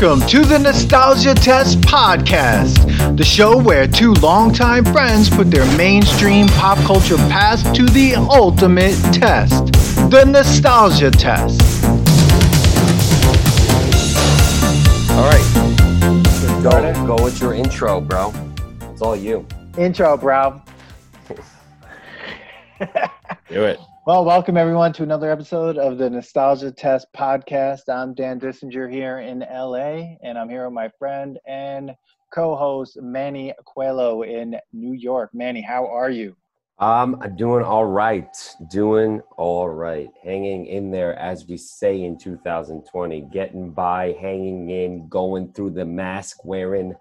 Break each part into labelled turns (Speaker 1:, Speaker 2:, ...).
Speaker 1: Welcome to the Nostalgia Test Podcast, the show where two longtime friends put their mainstream pop culture past to the ultimate test the Nostalgia Test.
Speaker 2: All right. Go, go with your intro, bro. It's all you.
Speaker 1: Intro, bro.
Speaker 2: Do it.
Speaker 1: Well, welcome everyone to another episode of the Nostalgia Test podcast. I'm Dan Dissinger here in LA, and I'm here with my friend and co-host Manny Aquelo in New York. Manny, how are you?
Speaker 2: Um, I'm doing all right. Doing all right. Hanging in there, as we say in 2020. Getting by, hanging in, going through the mask wearing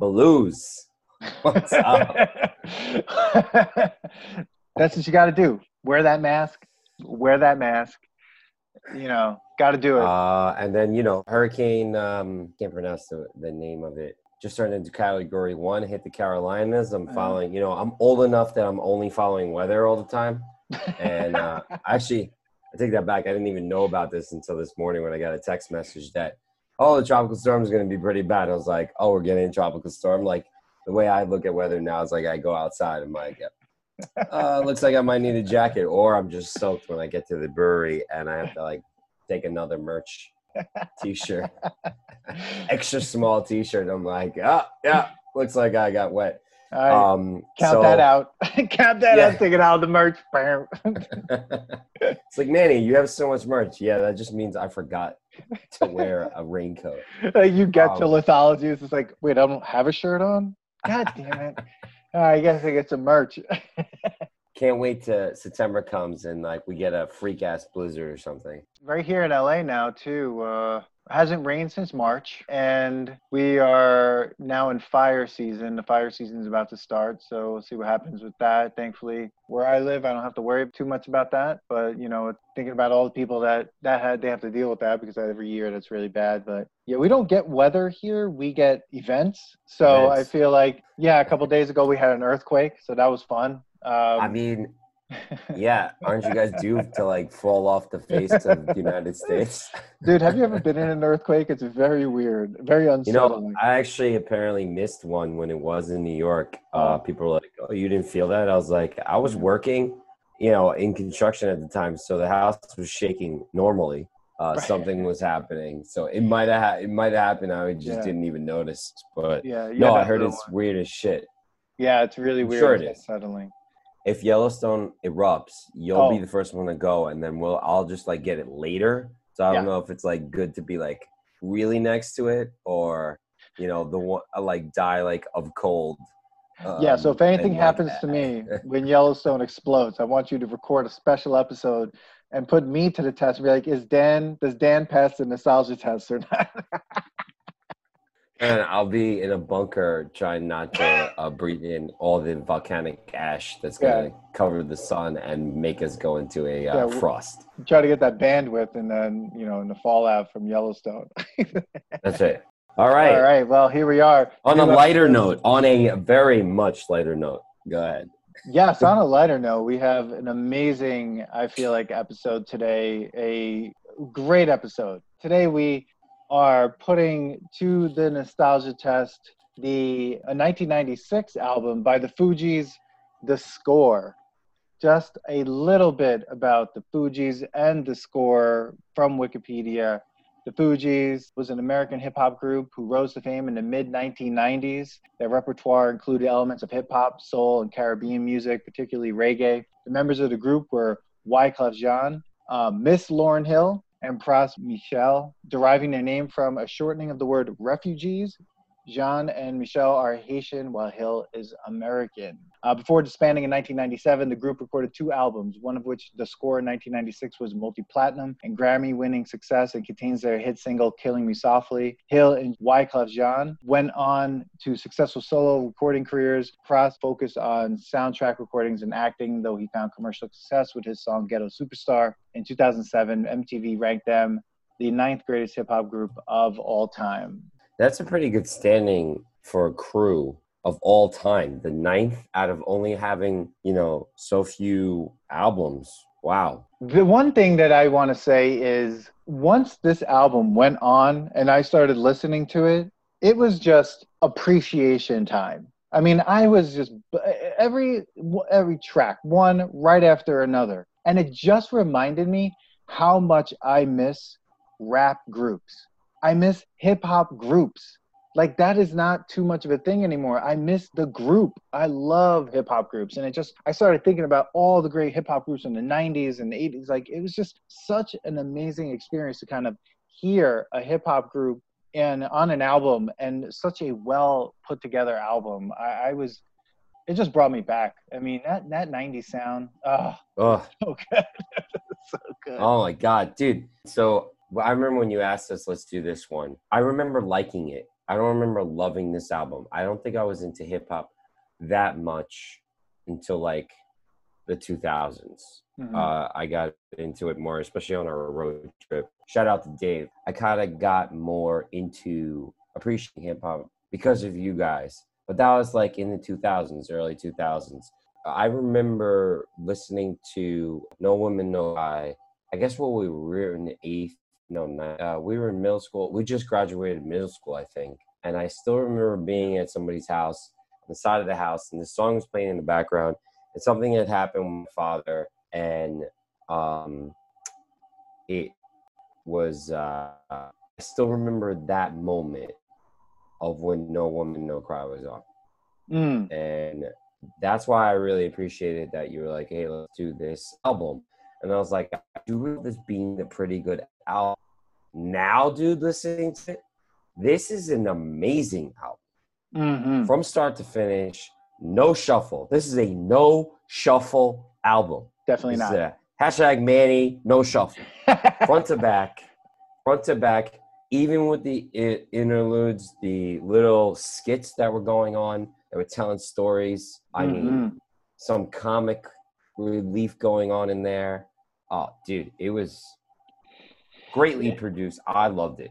Speaker 2: blues. What's up?
Speaker 1: That's what you got to do wear that mask, wear that mask. You know, got to do it.
Speaker 2: Uh, and then you know, Hurricane. Um, can't pronounce the, the name of it. Just turned into Category One. Hit the Carolinas. I'm uh-huh. following. You know, I'm old enough that I'm only following weather all the time. And uh, actually, I take that back. I didn't even know about this until this morning when I got a text message that, oh, the tropical storm is going to be pretty bad. I was like, oh, we're getting a tropical storm. Like the way I look at weather now is like I go outside. And I'm like, uh, looks like I might need a jacket, or I'm just soaked when I get to the brewery and I have to like take another merch t-shirt, extra small t-shirt. I'm like, oh, yeah, looks like I got wet.
Speaker 1: Right. Um, Count so, that out. Count that yeah. out. Take it out of the merch.
Speaker 2: it's like Manny, you have so much merch. Yeah, that just means I forgot to wear a raincoat.
Speaker 1: you get um, to lithology. It's like, wait, I don't have a shirt on. God damn it. I guess I get some merch.
Speaker 2: Can't wait till September comes and like we get a freak ass blizzard or something.
Speaker 1: Right here in LA now too. Uh, hasn't rained since March, and we are now in fire season. The fire season is about to start, so we'll see what happens with that. Thankfully, where I live, I don't have to worry too much about that. But you know, thinking about all the people that that had they have to deal with that because every year that's really bad. But yeah, we don't get weather here; we get events. So events. I feel like yeah, a couple days ago we had an earthquake, so that was fun.
Speaker 2: Um, I mean, yeah, aren't you guys due to like fall off the face of the United States?
Speaker 1: Dude, have you ever been in an earthquake? It's very weird, very unsettling.
Speaker 2: You know, I actually apparently missed one when it was in New York. Uh, oh. people were like, "Oh, you didn't feel that?" I was like, "I was working, you know, in construction at the time, so the house was shaking normally. Uh, right. Something was happening, so it might have ha- it might have happened. I just yeah. didn't even notice. But yeah, no, I heard it's one. weird as shit.
Speaker 1: Yeah, it's really weird. Sure, it is unsettling
Speaker 2: if Yellowstone erupts, you'll oh. be the first one to go, and then we'll I'll just like get it later. So I don't yeah. know if it's like good to be like really next to it or you know the one uh, like die like of cold.
Speaker 1: Um, yeah. So if um, anything happens like to me when Yellowstone explodes, I want you to record a special episode and put me to the test. And be like, is Dan does Dan pass the nostalgia test or not?
Speaker 2: And I'll be in a bunker trying not to uh, breathe in all the volcanic ash that's going to yeah. cover the sun and make us go into a uh, yeah, frost.
Speaker 1: Try to get that bandwidth and then, you know, in the fallout from Yellowstone.
Speaker 2: that's it. All right.
Speaker 1: All right. Well, here we are.
Speaker 2: On a lighter note, on a very much lighter note, go ahead.
Speaker 1: Yes, on a lighter note, we have an amazing, I feel like, episode today. A great episode. Today, we are putting to the nostalgia test the 1996 album by the Fugees, The Score. Just a little bit about the Fugees and the score from Wikipedia. The Fugees was an American hip hop group who rose to fame in the mid 1990s. Their repertoire included elements of hip hop, soul, and Caribbean music, particularly reggae. The members of the group were Wyclef Jean, uh, Miss Lauryn Hill, and Pras Michel, deriving their name from a shortening of the word refugees. Jean and Michel are Haitian, while Hill is American. Uh, before disbanding in 1997, the group recorded two albums, one of which, The Score in 1996, was multi platinum and Grammy winning success and contains their hit single, Killing Me Softly. Hill and Wyclef Jean went on to successful solo recording careers. Pras focused on soundtrack recordings and acting, though he found commercial success with his song Ghetto Superstar. In 2007, MTV ranked them the ninth greatest hip hop group of all time.
Speaker 2: That's a pretty good standing for a crew of all time, the ninth out of only having, you know, so few albums Wow.
Speaker 1: The one thing that I want to say is once this album went on and I started listening to it, it was just appreciation time. I mean, I was just every every track one right after another, and it just reminded me how much I miss rap groups. I miss hip hop groups like that is not too much of a thing anymore. I miss the group. I love hip hop groups, and it just I started thinking about all the great hip hop groups in the '90s and the '80s. Like it was just such an amazing experience to kind of hear a hip hop group and on an album and such a well put together album. I, I was it just brought me back. I mean that that '90s sound, oh, oh. so good,
Speaker 2: so good. Oh my god, dude! So I remember when you asked us, let's do this one. I remember liking it. I don't remember loving this album. I don't think I was into hip hop that much until like the 2000s. Mm-hmm. Uh, I got into it more, especially on our road trip. Shout out to Dave. I kind of got more into appreciating hip hop because of you guys. But that was like in the 2000s, early 2000s. I remember listening to No Woman, No I. I guess what we were in the eighth no, uh, we were in middle school. We just graduated middle school, I think. And I still remember being at somebody's house, on the side of the house, and the song was playing in the background. And something had happened with my father, and um, it was. Uh, I still remember that moment of when No Woman, No Cry was on. Mm. And that's why I really appreciated that you were like, hey, let's do this album. And I was like, I do remember this being a pretty good album. Now, dude, listening to it, this is an amazing album. Mm-hmm. From start to finish, no shuffle. This is a no shuffle album.
Speaker 1: Definitely
Speaker 2: this
Speaker 1: not.
Speaker 2: hashtag Manny, no shuffle. front to back, front to back, even with the interludes, the little skits that were going on that were telling stories. I mm-hmm. mean, some comic relief going on in there. Oh, dude, it was greatly produced. I loved it.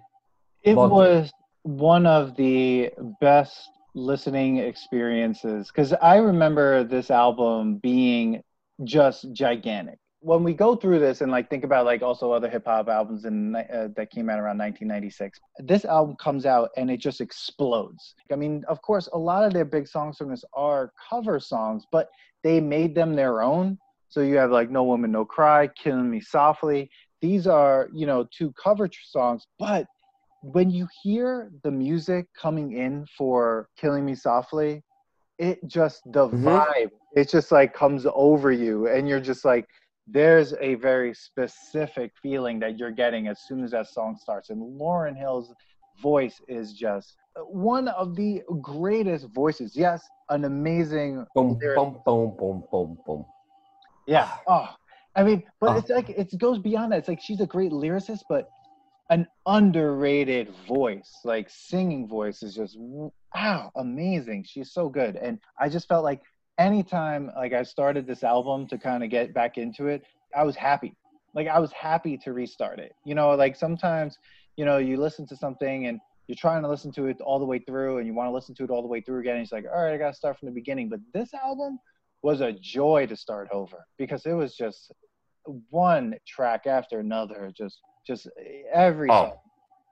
Speaker 1: It loved was it. one of the best listening experiences because I remember this album being just gigantic. When we go through this and like think about like also other hip hop albums and uh, that came out around 1996, this album comes out and it just explodes. I mean, of course, a lot of their big songs from this are cover songs, but they made them their own. So you have like No Woman, No Cry, Killing Me Softly. These are, you know, two cover songs, but when you hear the music coming in for Killing Me Softly, it just the mm-hmm. vibe, it just like comes over you and you're just like there's a very specific feeling that you're getting as soon as that song starts. And Lauryn Hill's voice is just one of the greatest voices. Yes, an amazing.
Speaker 2: Boom, boom, boom, boom, boom, boom.
Speaker 1: Yeah. Oh, I mean, but oh. it's like it goes beyond that. It's like she's a great lyricist, but an underrated voice, like singing voice, is just wow, amazing. She's so good, and I just felt like anytime like I started this album to kind of get back into it, I was happy. Like I was happy to restart it. You know, like sometimes, you know, you listen to something and you're trying to listen to it all the way through and you want to listen to it all the way through again. And it's like, all right, I got to start from the beginning. But this album was a joy to start over because it was just one track after another, just just every oh. song,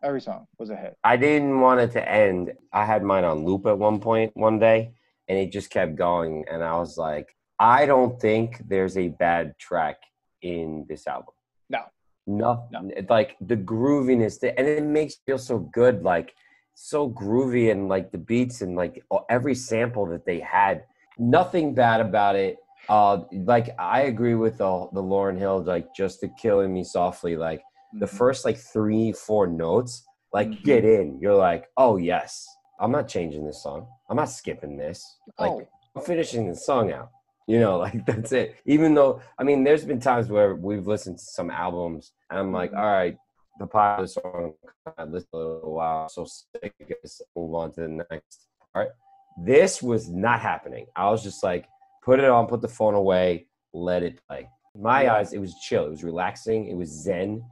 Speaker 1: every song was a hit.
Speaker 2: I didn't want it to end. I had mine on loop at one point one day, and it just kept going, and I was like, I don't think there's a bad track in this album.
Speaker 1: No.
Speaker 2: No, no. like the grooviness, and it makes feel so good, like so groovy, and like the beats and like every sample that they had nothing bad about it. Uh, like I agree with the the Lauryn Hill, like just to killing me softly. Like the mm-hmm. first like three four notes, like mm-hmm. get in. You're like, oh yes, I'm not changing this song. I'm not skipping this. Like oh. I'm finishing the song out. You know, like that's it. Even though I mean, there's been times where we've listened to some albums, and I'm like, mm-hmm. all right, the popular song I listened a little while, so sick. Let's move on to the next part. This was not happening. I was just like, put it on, put the phone away, let it play. In my yeah. eyes, it was chill. It was relaxing. It was zen.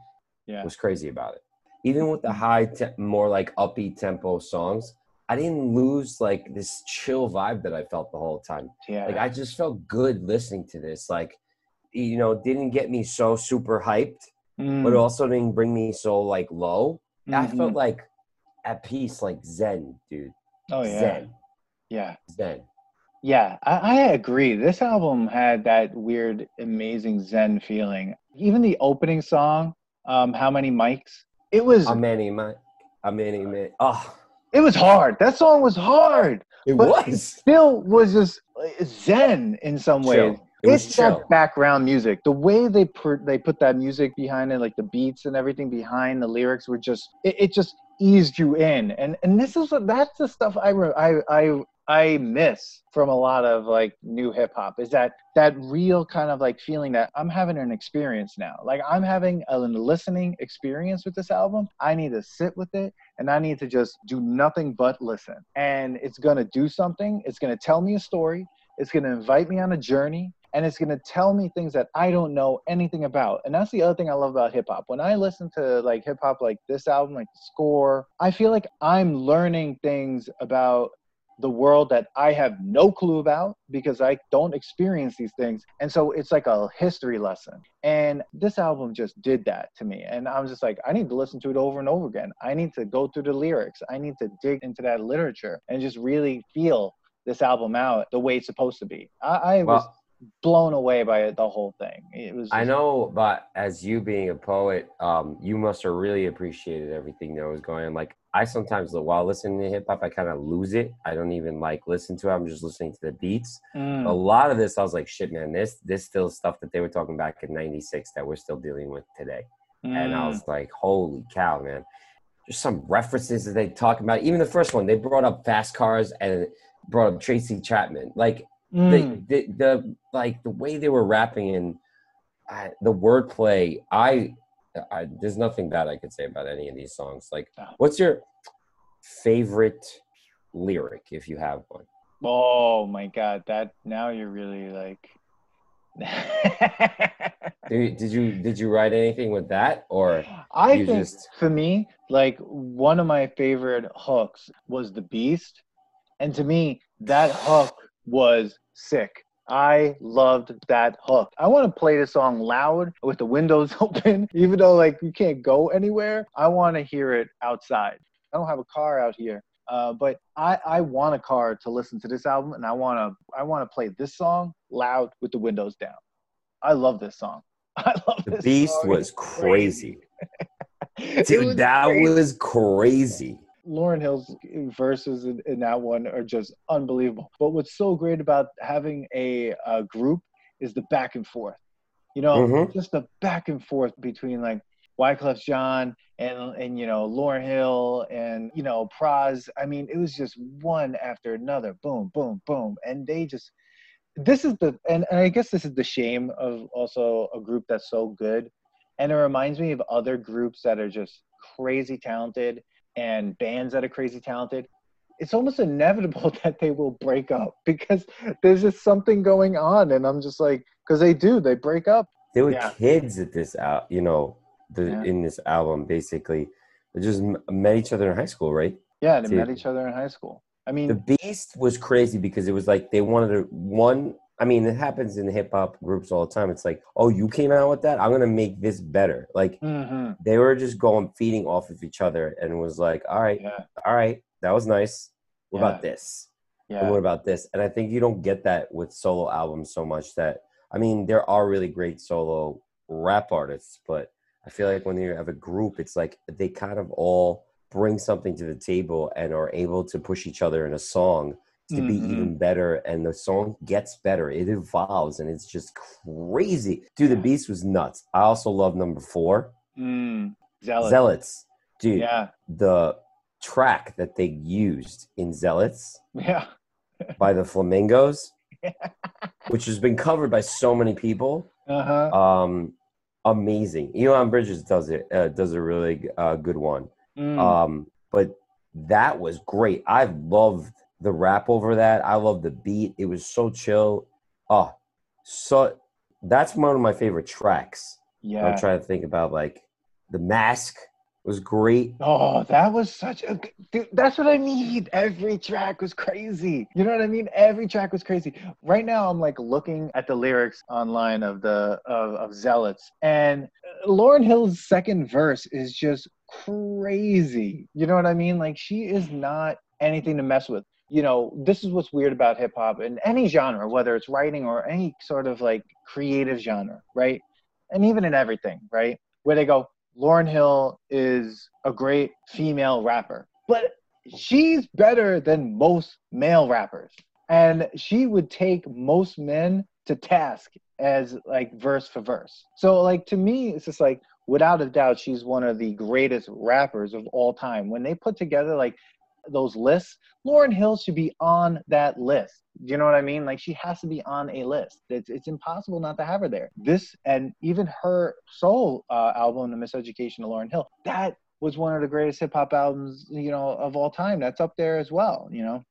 Speaker 2: Yeah. I was crazy about it. Even with the high, te- more like upbeat tempo songs, I didn't lose like this chill vibe that I felt the whole time. Yeah. Like I just felt good listening to this. Like you know didn't get me so super hyped,
Speaker 1: Mm,
Speaker 2: but also didn't bring me so like low. I
Speaker 1: mhm.
Speaker 2: felt like at peace, like Zen, dude.
Speaker 1: oh yeah,
Speaker 2: Zen,
Speaker 1: yeah,
Speaker 2: Zen.
Speaker 1: yeah. I, I agree. This album had that weird, amazing Zen feeling. Even the opening song, um, "How Many Mics," it was
Speaker 2: I'm many man. I'm many man. Oh,
Speaker 1: it was hard. That song was hard.
Speaker 2: it was
Speaker 1: Still was just uh, Zen in some ways.
Speaker 2: chill. It was
Speaker 1: it's
Speaker 2: chill.
Speaker 1: that background music. The way they put they put that music behind it, like the beats and everything behind the lyrics, were just it, it just eased you in. And and this is what that's the stuff I re- I I I miss from a lot of like new hip hop is that that real kind of like feeling that I'm having an experience now. Like I'm having a listening experience with this album. I need to sit with it and I need to just do nothing but listen. And it's gonna do something. It's gonna tell me a story. It's gonna invite me on a journey and it's going to tell me things that I don't know anything about. And that's the other thing I love about hip hop. When I listen to like hip hop, like this album, like score, I feel like I'm learning things about the world that I have no clue about because I don't experience these things. And so it's like a history lesson. And this album just did that to me. And I was just like, I need to listen to it over and over again. I need to go through the lyrics. I need to dig into that literature and just really feel this album out the way it's supposed to be. I, I was
Speaker 2: Well,
Speaker 1: blown away by the whole thing. It was.
Speaker 2: I know, but as you being a poet, um, you must have really appreciated everything that was going on. Like I sometimes, while listening to hip hop, I kind of lose it. I don't even like listen to it. I'm just listening to the beats.
Speaker 1: Mm,
Speaker 2: A lot of this, I was like, shit, man, this this still stuff that they were talking back in '96 that we're still dealing with today. And I
Speaker 1: mm,
Speaker 2: was like, holy cow, man. Just some references that they talk about. Even the first one, they brought up fast cars and brought up Tracy Chapman. Like
Speaker 1: mm,
Speaker 2: the, the the like the way they were rapping and I, the wordplay I, I there's nothing bad i could say about any of these songs like what's your favorite lyric if you have one
Speaker 1: Oh my God! That now you're really like.
Speaker 2: did you, did you did you write anything with that or
Speaker 1: I think
Speaker 2: just-
Speaker 1: for me, like one of my favorite hooks was the Beast, and to me, that hook was sick. I loved that hook. I want to play the song loud with the windows open, even though like you can't go anywhere. I want to hear it outside. I don't have a car out here, uh, but I, I want a car to listen to this album, and I want to I want to play this song loud with the windows down. I love this song. I love
Speaker 2: the beast
Speaker 1: song.
Speaker 2: was crazy dude
Speaker 1: was
Speaker 2: that
Speaker 1: crazy.
Speaker 2: was crazy
Speaker 1: Lauryn Hill's verses in, in that one are just unbelievable. But what's so great about having a, uh group is the back and forth. You know,
Speaker 2: Mhm.
Speaker 1: just the back and forth between like Wyclef Jean and and you know Lauryn Hill and you know Pras. I mean, it was just one after another, boom, boom, boom, and they just. This is the and, and I guess this is the shame of also a group that's so good, and it reminds me of other groups that are just crazy talented and bands that are crazy talented, it's almost inevitable that they will break up because there's just something going on. And I'm just like, because they do, they break up.
Speaker 2: they were
Speaker 1: Yeah.
Speaker 2: kids at this out you know the
Speaker 1: Yeah.
Speaker 2: in this album basically they just m- met each other in high school right
Speaker 1: Yeah, they
Speaker 2: Dude.
Speaker 1: met each other in high school. I mean,
Speaker 2: the beast was crazy because it was like they wanted to one i mean it happens in hip hop groups all the time. It's like oh you came out with that? I'm gonna make this better. Like
Speaker 1: mhm,
Speaker 2: they were just going feeding off of each other and was like all right
Speaker 1: yeah,
Speaker 2: all right that was nice. What
Speaker 1: Yeah.
Speaker 2: about this
Speaker 1: yeah,
Speaker 2: what about this? And i think you don't get that with solo albums so much that i mean there are really great solo rap artists but i feel like when you have a group it's like they kind of all bring something to the table and are able to push each other in a song to be
Speaker 1: Mhm.
Speaker 2: even better and the song gets better it evolves and it's just crazy dude the beast was nuts i also love number four
Speaker 1: mm, zealot.
Speaker 2: zealots dude
Speaker 1: Yeah,
Speaker 2: the track that they used in zealots
Speaker 1: yeah,
Speaker 2: by the Flamingos, which has been covered by so many people.
Speaker 1: uh huh.
Speaker 2: Um, amazing. Leon Bridges does it. Uh, does a really uh, good one.
Speaker 1: Mm,
Speaker 2: Um, but that was great. I loved the rap over that. I love the beat. It was so chill. Oh, so that's one of my favorite tracks.
Speaker 1: Yeah.
Speaker 2: I'm trying to think about like the mask. was great.
Speaker 1: Oh, that was such a dude, that's what I mean. Every track was crazy. You know what I mean? Every track was crazy. Right now I'm like looking at the lyrics online of the of, of Zealots and uh, Lauryn Hill's second verse is just crazy. You know what I mean? Like she is not anything to mess with. You know, this is what's weird about hip hop and any genre, whether it's writing or any sort of like creative genre, right? And even in everything, right? Where they go, Lauryn Hill is a great female rapper, but she's better than most male rappers. And she would take most men to task as like verse for verse. So like to me, it's just like without a doubt, she's one of the greatest rappers of all time. When they put together like those lists, Lauryn Hill should be on that list. Do you know what I mean? Like she has to be on a list. It's it's impossible not to have her there. This and even her soul uh, album, The Miseducation of Lauryn Hill, that was one of the greatest hip hop albums, you know, of all time. That's up there as well. You know.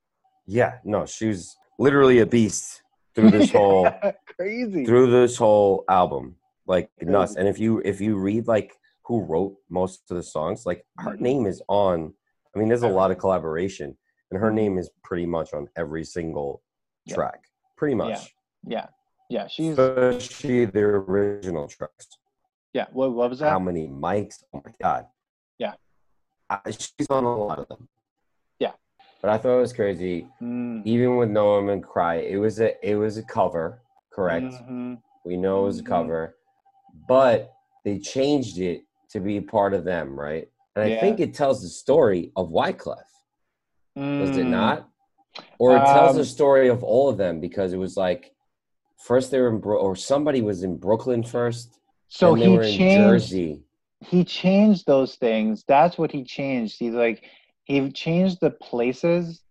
Speaker 2: Yeah, no, she's literally a beast through this whole
Speaker 1: crazy
Speaker 2: through this whole album, like nuts. And if you if you read like who wrote most of the songs, like her
Speaker 1: Mm-hmm.
Speaker 2: name is on. I mean, there's a lot of collaboration, and her name is pretty much on every single
Speaker 1: Yeah.
Speaker 2: track, pretty much.
Speaker 1: Yeah, yeah. She's
Speaker 2: Especially the original tracks.
Speaker 1: yeah. What what was that?
Speaker 2: How many mics? Oh my god.
Speaker 1: Yeah.
Speaker 2: I, she's on a lot of them.
Speaker 1: Yeah.
Speaker 2: But I thought it was crazy.
Speaker 1: Mm,
Speaker 2: Even with No Woman Cry, it was a it was a cover, correct?
Speaker 1: mhm.
Speaker 2: We know it was a
Speaker 1: Mhm.
Speaker 2: cover, but they changed it to be part of them, right? And I
Speaker 1: Yeah.
Speaker 2: think it tells the story of Wyclef, does it
Speaker 1: Mm.
Speaker 2: not? Or it tells
Speaker 1: Um,
Speaker 2: the story of all of them because it was like first they were in Bro- or somebody was in Brooklyn first,
Speaker 1: So he changed.
Speaker 2: Jersey.
Speaker 1: He changed those things. That's what he changed. He's like he changed the places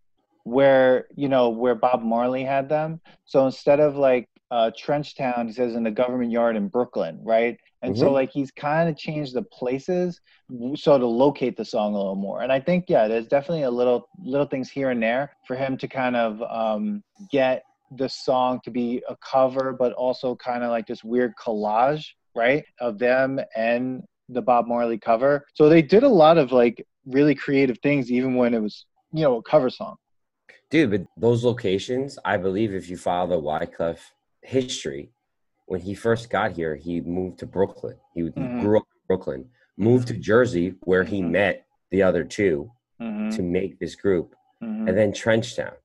Speaker 1: where you know where Bob Marley had them. So instead of like uh, Trenchtown, he says in the government yard in Brooklyn, right? And so
Speaker 2: Mhm.
Speaker 1: like he's kind of changed the places so to locate the song a little more. And I think yeah, there's definitely a little little things here and there for him to kind of um, get the song to be a cover, but also kind of like this weird collage, right, of them and the Bob Marley cover. So they did a lot of like really creative things, even when it was you know a cover song.
Speaker 2: Dude, but those locations, I believe if you follow the Wyclef history, when he first got here, he moved to Brooklyn. He
Speaker 1: Mhm.
Speaker 2: grew up in Brooklyn, moved to Jersey, where he
Speaker 1: Mhm.
Speaker 2: met the other two
Speaker 1: Mm-hmm.
Speaker 2: to make this group,
Speaker 1: Mm-hmm.
Speaker 2: and then Trenchtown.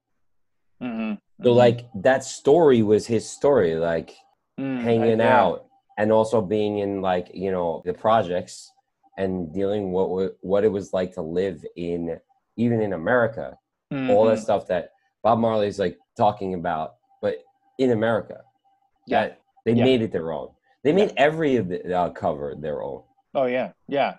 Speaker 1: mm-hmm.
Speaker 2: So, like, that story was his story, like
Speaker 1: Mm,
Speaker 2: hanging out and also being in, like, you know, the projects and dealing what what it was like to live in, even in America, all that stuff that Bob Marley's like talking about, in America.
Speaker 1: Yeah.
Speaker 2: That they
Speaker 1: Yeah.
Speaker 2: made it their own. They made every of the uh, cover their own.
Speaker 1: Oh yeah, yeah.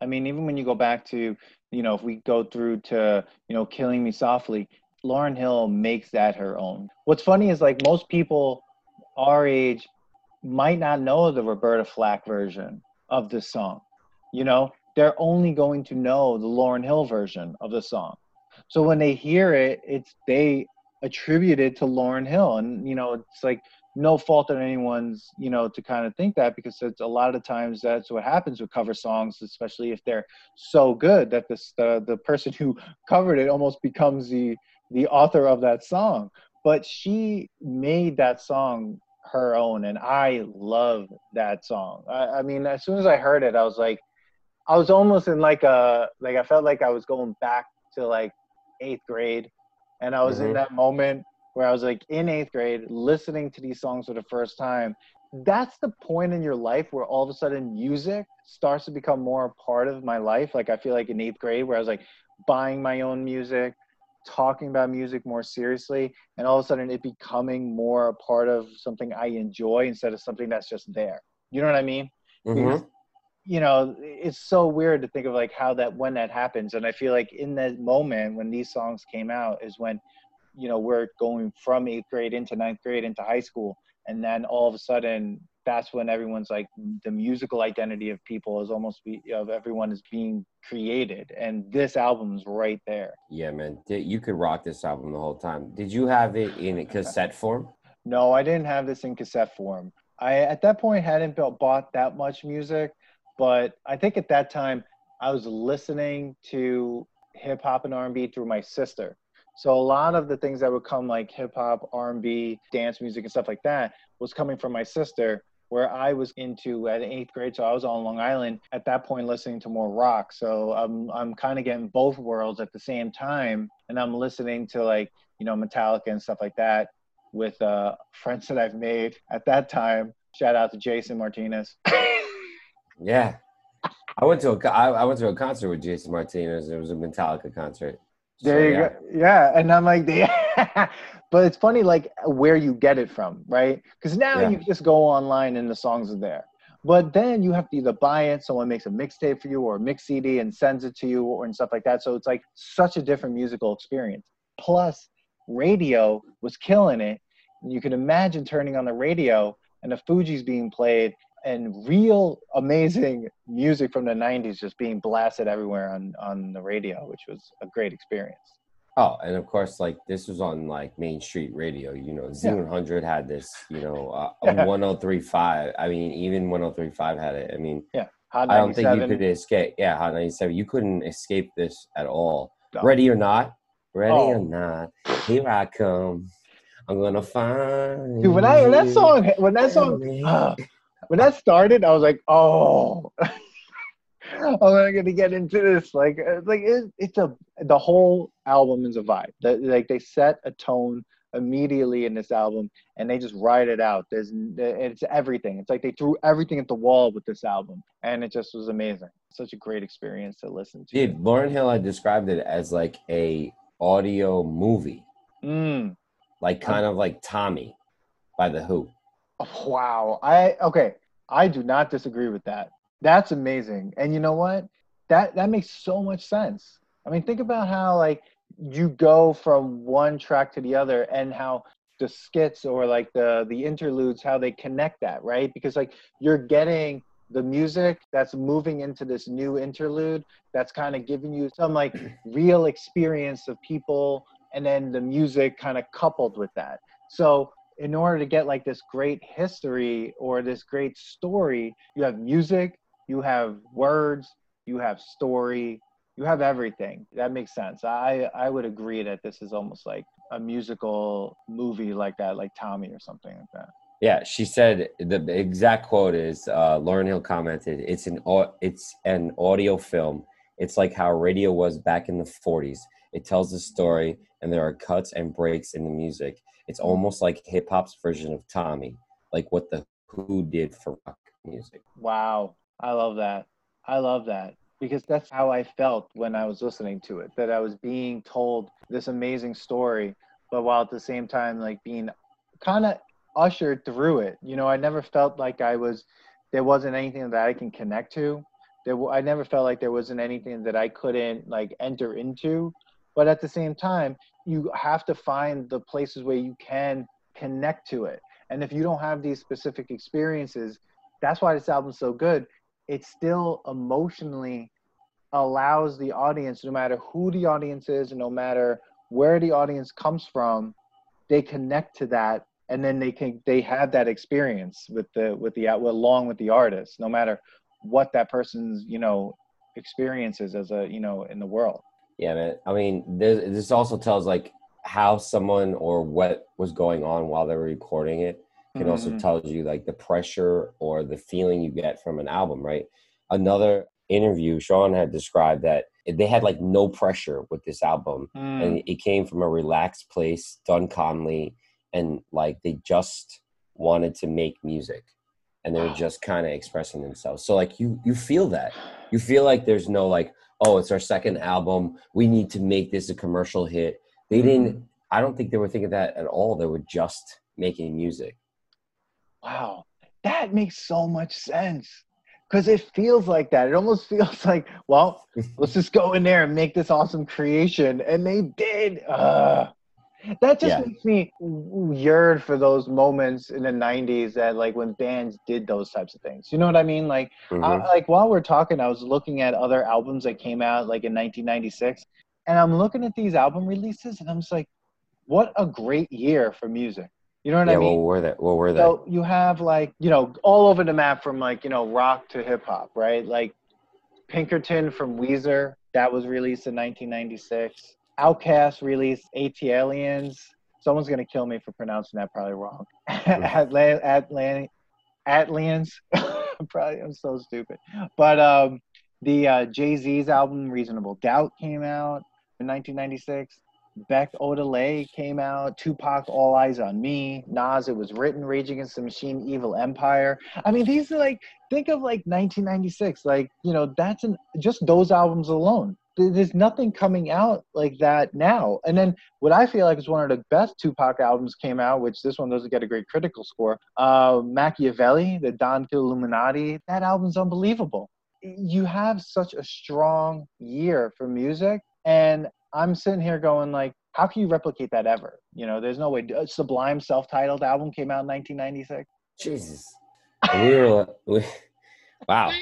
Speaker 1: I mean, even when you go back to, you know, if we go through to, you know, Killing Me Softly, Lauryn Hill makes that her own. What's funny is like most people our age might not know the Roberta Flack version of this song. You know, they're only going to know the Lauryn Hill version of the song. So when they hear it, it's they attribute it to Lauryn Hill, and you know, it's like no fault on anyone's, you know, to kind of think that because it's a lot of times that's what happens with cover songs, especially if they're so good that this the the person who covered it almost becomes the the author of that song. But she made that song her own, and I love that song. I, I mean, as soon as I heard it, I was like, I was almost in like a like I felt like I was going back to like eighth grade, and I was in
Speaker 2: Mhm.
Speaker 1: that moment where I was like in eighth grade listening to these songs for the first time. That's the point in your life where all of a sudden music starts to become more a part of my life. Like I feel like in eighth grade where I was like buying my own music, talking about music more seriously, and all of a sudden it becoming more a part of something I enjoy instead of something that's just there. You know what I mean?
Speaker 2: Mhm.
Speaker 1: You know it's so weird to think of like how that when that happens and i feel like in that moment when these songs came out is when you know we're going from eighth grade into ninth grade into high school and then all of a sudden that's when everyone's like the musical identity of people is almost be of everyone is being created and this album's right there
Speaker 2: Yeah, man. You could rock this album the whole time. Did you have it in a cassette form?
Speaker 1: no i didn't have this in cassette form i at that point hadn't built, bought that much music but i think at that time I was listening to hip hop and R&B through my sister. So a lot of the things that would come like hip hop, R&B, dance music and stuff like that was coming from my sister where I was into at eighth grade. So I was on Long Island at that point listening to more rock. So I'm I'm kind of getting both worlds at the same time, and I'm listening to like you know Metallica and stuff like that with uh, friends that I've made at that time. Shout out to Jason Martinez.
Speaker 2: yeah, I went to a I, I went to a concert with Jason Martinez. It was a Metallica concert.
Speaker 1: There so, you yeah. go. Yeah, and I'm like, yeah. but it's funny, like where you get it from, right? Because now yeah. you just go online and the songs are there. But then you have to either buy it, someone makes a mixtape for you, or a mix CD and sends it to you, or and stuff like that. So it's like such a different musical experience. Plus, radio was killing it. You can imagine turning on the radio and the Fugees being played, and real amazing music from the 90s just being blasted everywhere on on the radio which was a great experience
Speaker 2: oh and of course like this was on like main street radio you know z100 yeah. had this you know uh, yeah. 1035 i mean even 1035 had it i mean
Speaker 1: yeah hot
Speaker 2: i don't think you could escape yeah hot 97 you couldn't escape this at all no. ready or not ready oh. or not here i come i'm gonna find
Speaker 1: Dude, when i when that song when that song uh, when that started, I was like, oh, I'm going to get into this. Like, uh, like it, it's a the whole album is a vibe. That like they set a tone immediately in this album, and they just ride it out. There's it's everything. It's like they threw everything at the wall with this album, and it just was amazing. Such a great experience to listen to.
Speaker 2: Dude, Lauryn Hill had described it as like a audio movie,
Speaker 1: mm.
Speaker 2: like kind of like Tommy by the Who.
Speaker 1: Wow. I okay. I do not disagree with that. That's amazing. And you know what? That that makes so much sense. I mean, think about how like you go from one track to the other and how the skits or like the the interludes how they connect that, right? Because like you're getting the music that's moving into this new interlude that's kind of giving you some like real experience of people and then the music kind of coupled with that. So in order to get like this great history or this great story, you have music, you have words, you have story, you have everything. That makes sense. I I would agree that this is almost like a musical movie like that, like Tommy or something like that.
Speaker 2: Yeah, she said the exact quote is uh, Lauryn Hill commented, "It's an it's an audio film. It's like how radio was back in the '40s. It tells a story, and there are cuts and breaks in the music. It's almost like hip hop's version of Tommy, like what the Who did for rock music.
Speaker 1: Wow, I love that. I love that because that's how I felt when I was listening to it. That I was being told this amazing story, but while at the same time like being kind of ushered through it. You know, I never felt like I was there wasn't anything that I can connect to. There, I never felt like there wasn't anything that I couldn't like enter into but at the same time you have to find the places where you can connect to it. And if you don't have these specific experiences that's why this album's so good. It still emotionally allows the audience no matter who the audience is no matter where the audience comes from they connect to that. And then they can they have that experience with the with the along with the artist no matter what that person's you know experiences as a you know in the world
Speaker 2: yeah, man. I mean, this, this also tells like how someone or what was going on while they were recording it. Can mm-hmm. also tell you like the pressure or the feeling you get from an album, right? Another interview, Sean had described that they had like no pressure with this album, mm. and it came from a relaxed place, done calmly, and like they just wanted to make music and they were just kind of expressing themselves. So like you you feel that. You feel like there's no like oh, it's our second album. We need to make this a commercial hit. They mm-hmm. didn't, I don't think they were thinking that at all. They were just making music.
Speaker 1: Wow. That makes so much sense. Because it feels like that. It almost feels like, well, let's just go in there and make this awesome creation. And they did. Uh, that just yeah. makes me yearn for those moments in the 90s that like when bands did those types of things you know what i mean like mm-hmm. I, like while we're talking i was looking at other albums that came out like in 1996 and i'm looking at these album releases and i'm just like what a great year for music you know what
Speaker 2: yeah,
Speaker 1: I mean?
Speaker 2: What were that? What were that?
Speaker 1: So you have like, you know, all over the map from like, you know, rock to hip hop, right? Like Pinkerton from Weezer, that was released in 1996. OutKast released ATLiens. Someone's gonna kill me for pronouncing that probably wrong. Atlant, Atlant, Atlians. Probably I'm so stupid. But um, the uh, Jay Z's album Reasonable Doubt came out in 1996. Beck Odelay came out. Tupac All Eyez on Me. Nas It Was Written. Rage Against the Machine. Evil Empire. I mean, these are like think of like 1996. Like you know that's an just those albums alone there's nothing coming out like that now. And then what I feel like is one of the best Tupac albums came out, which this one doesn't get a great critical score. Uh, Makaveli, the Don Illuminati, that album's unbelievable. You have such a strong year for music, and I'm sitting here going like, how can you replicate that ever? You know, there's no way. Sublime self-titled album came out in 1996. Jesus,
Speaker 2: we were, we, wow.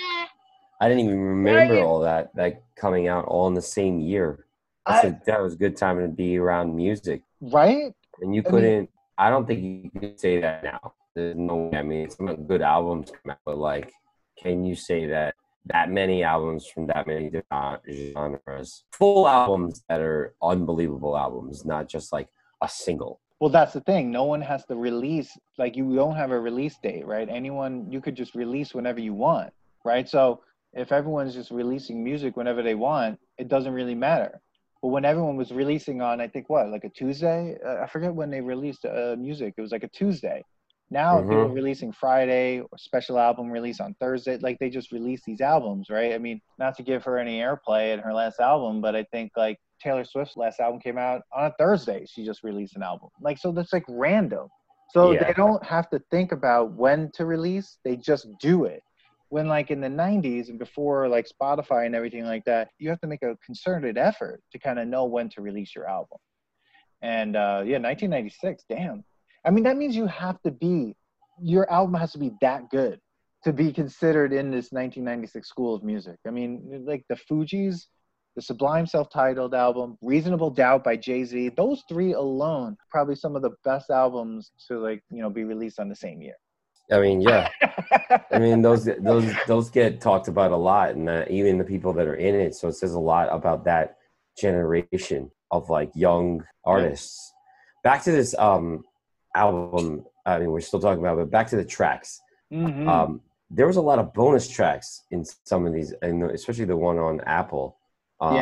Speaker 2: I didn't even remember all that that coming out all in the same year. I, a, that was a good time to be around music,
Speaker 1: right?
Speaker 2: And you couldn't. I, mean, I don't think you could say that now. There's no. Way. I mean, some good albums come out, but like, can you say that that many albums from that many different genres, full albums that are unbelievable albums, not just like a single?
Speaker 1: Well, that's the thing. No one has to release. Like, you don't have a release date, right? Anyone, you could just release whenever you want, right? So if everyone's just releasing music whenever they want, it doesn't really matter. But when everyone was releasing on, I think what, like a Tuesday? Uh, I forget when they released uh, music. It was like a Tuesday. Now mm-hmm. people releasing Friday or special album release on Thursday. Like they just release these albums, right? I mean, not to give her any airplay in her last album, but I think like Taylor Swift's last album came out on a Thursday. She just released an album. Like so, that's like random. So yeah. they don't have to think about when to release. They just do it when like in the 90s and before like spotify and everything like that you have to make a concerted effort to kind of know when to release your album. And uh, yeah 1996 damn. I mean that means you have to be your album has to be that good to be considered in this 1996 school of music. I mean like the fugees the sublime self-titled album reasonable doubt by jay-z those three alone probably some of the best albums to like you know be released on the same year
Speaker 2: I mean, yeah. I mean, those those those get talked about a lot, and uh, even the people that are in it. So it says a lot about that generation of like young artists. Back to this um album. I mean, we're still talking about, but back to the tracks. Mm-hmm. Um, there was a lot of bonus tracks in some of these, and especially the one on Apple, um,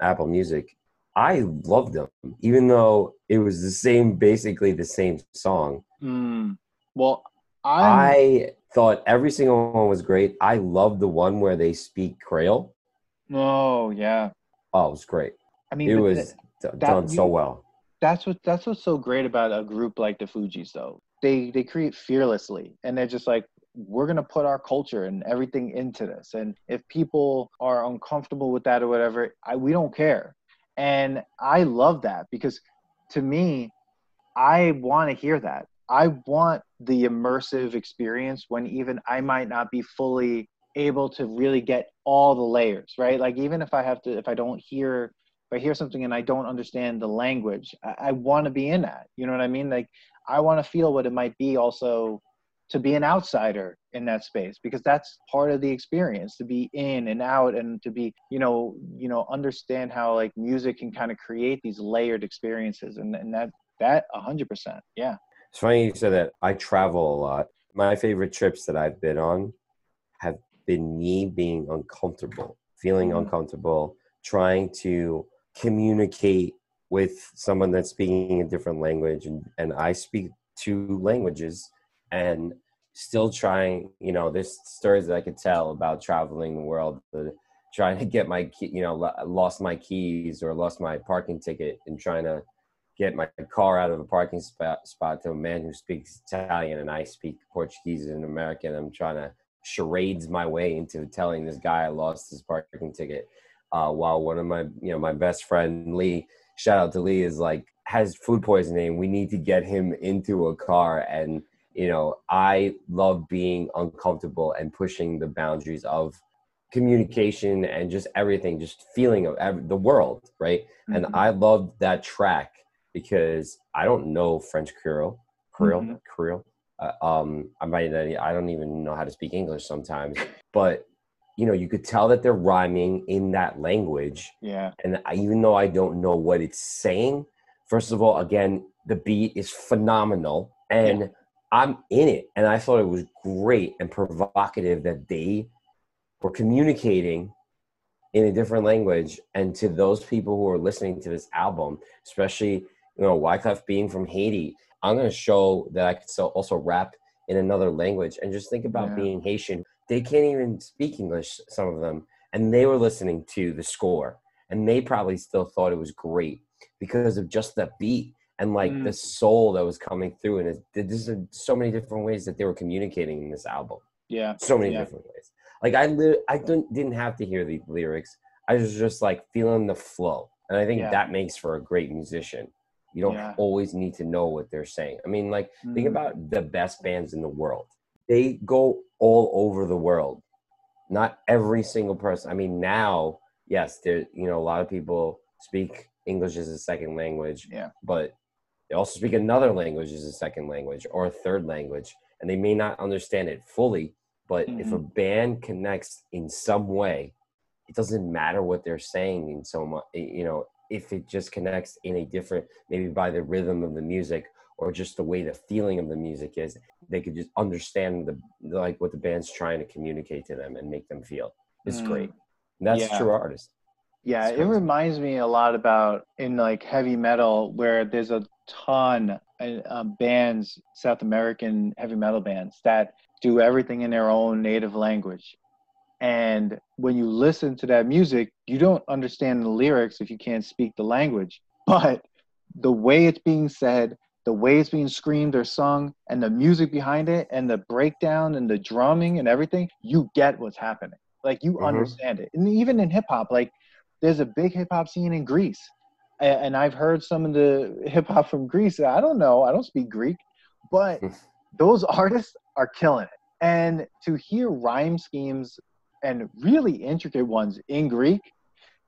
Speaker 2: yeah. Apple Music. I loved them, even though it was the same, basically the same song.
Speaker 1: Mm. Well,
Speaker 2: I'm... i thought every single one was great. I love the one where they speak Creole.
Speaker 1: Oh yeah.
Speaker 2: Oh, it was great. I mean, it was that, done so well.
Speaker 1: That's what that's what's so great about a group like the Fugees, though. They they create fearlessly, and they're just like, we're gonna put our culture and everything into this. And if people are uncomfortable with that or whatever, I we don't care. And I love that because to me, I want to hear that. I want the immersive experience when even I might not be fully able to really get all the layers, right? Like even if I have to, if I don't hear, if I hear something and I don't understand the language, I, I want to be in that. You know what I mean? Like I want to feel what it might be also to be an outsider in that space because that's part of the experience to be in and out and to be you know you know understand how like music can kind of create these layered experiences and, and that that 100% yeah
Speaker 2: it's funny you said that. I travel a lot. My favorite trips that I've been on have been me being uncomfortable, feeling mm-hmm. uncomfortable, trying to communicate with someone that's speaking a different language. And, and I speak two languages and still trying, you know, there's stories that I could tell about traveling the world, trying to get my, you know, lost my keys or lost my parking ticket and trying to get my car out of a parking spot, spot to a man who speaks Italian and I speak Portuguese and American. I'm trying to charades my way into telling this guy I lost his parking ticket. Uh, while one of my, you know, my best friend Lee, shout out to Lee, is like has food poisoning. We need to get him into a car. And you know, I love being uncomfortable and pushing the boundaries of communication and just everything, just feeling of every, the world, right? Mm-hmm. And I love that track because I don't know French Creole, Creole, mm-hmm. Creole. Uh, um, I might I don't even know how to speak English sometimes, but you know, you could tell that they're rhyming in that language.
Speaker 1: Yeah.
Speaker 2: And I, even though I don't know what it's saying, first of all, again, the beat is phenomenal and yeah. I'm in it. And I thought it was great and provocative that they were communicating in a different language. And to those people who are listening to this album, especially, you know, Wyclef being from Haiti, I'm going to show that I could also rap in another language. And just think about yeah. being Haitian. They can't even speak English, some of them. And they were listening to the score. And they probably still thought it was great because of just the beat and like mm. the soul that was coming through. And there's so many different ways that they were communicating in this album.
Speaker 1: Yeah.
Speaker 2: So many
Speaker 1: yeah.
Speaker 2: different ways. Like I, li- I didn't, didn't have to hear the lyrics. I was just like feeling the flow. And I think yeah. that makes for a great musician. You don't yeah. always need to know what they're saying. I mean, like, mm. think about the best bands in the world. They go all over the world. Not every single person. I mean, now, yes, there. You know, a lot of people speak English as a second language.
Speaker 1: Yeah.
Speaker 2: But they also speak another language as a second language or a third language, and they may not understand it fully. But mm-hmm. if a mm-hmm. band connects in some way, it doesn't matter what they're saying in so much. You know, if it just connects in a different maybe by the rhythm of the music or just the way the feeling of the music is they could just understand the like what the band's trying to communicate to them and make them feel. It's mm. great. And that's yeah. true artist.
Speaker 1: Yeah it reminds me a lot about in like heavy metal where there's a ton of um, bands south american heavy metal bands that do everything in their own native language. And when you listen to that music, you don't understand the lyrics if you can't speak the language. But the way it's being said, the way it's being screamed or sung, and the music behind it, and the breakdown and the drumming and everything, you get what's happening. Like you mm-hmm. understand it. And even in hip hop, like there's a big hip hop scene in Greece. And I've heard some of the hip hop from Greece. I don't know, I don't speak Greek, but those artists are killing it. And to hear rhyme schemes and really intricate ones in Greek,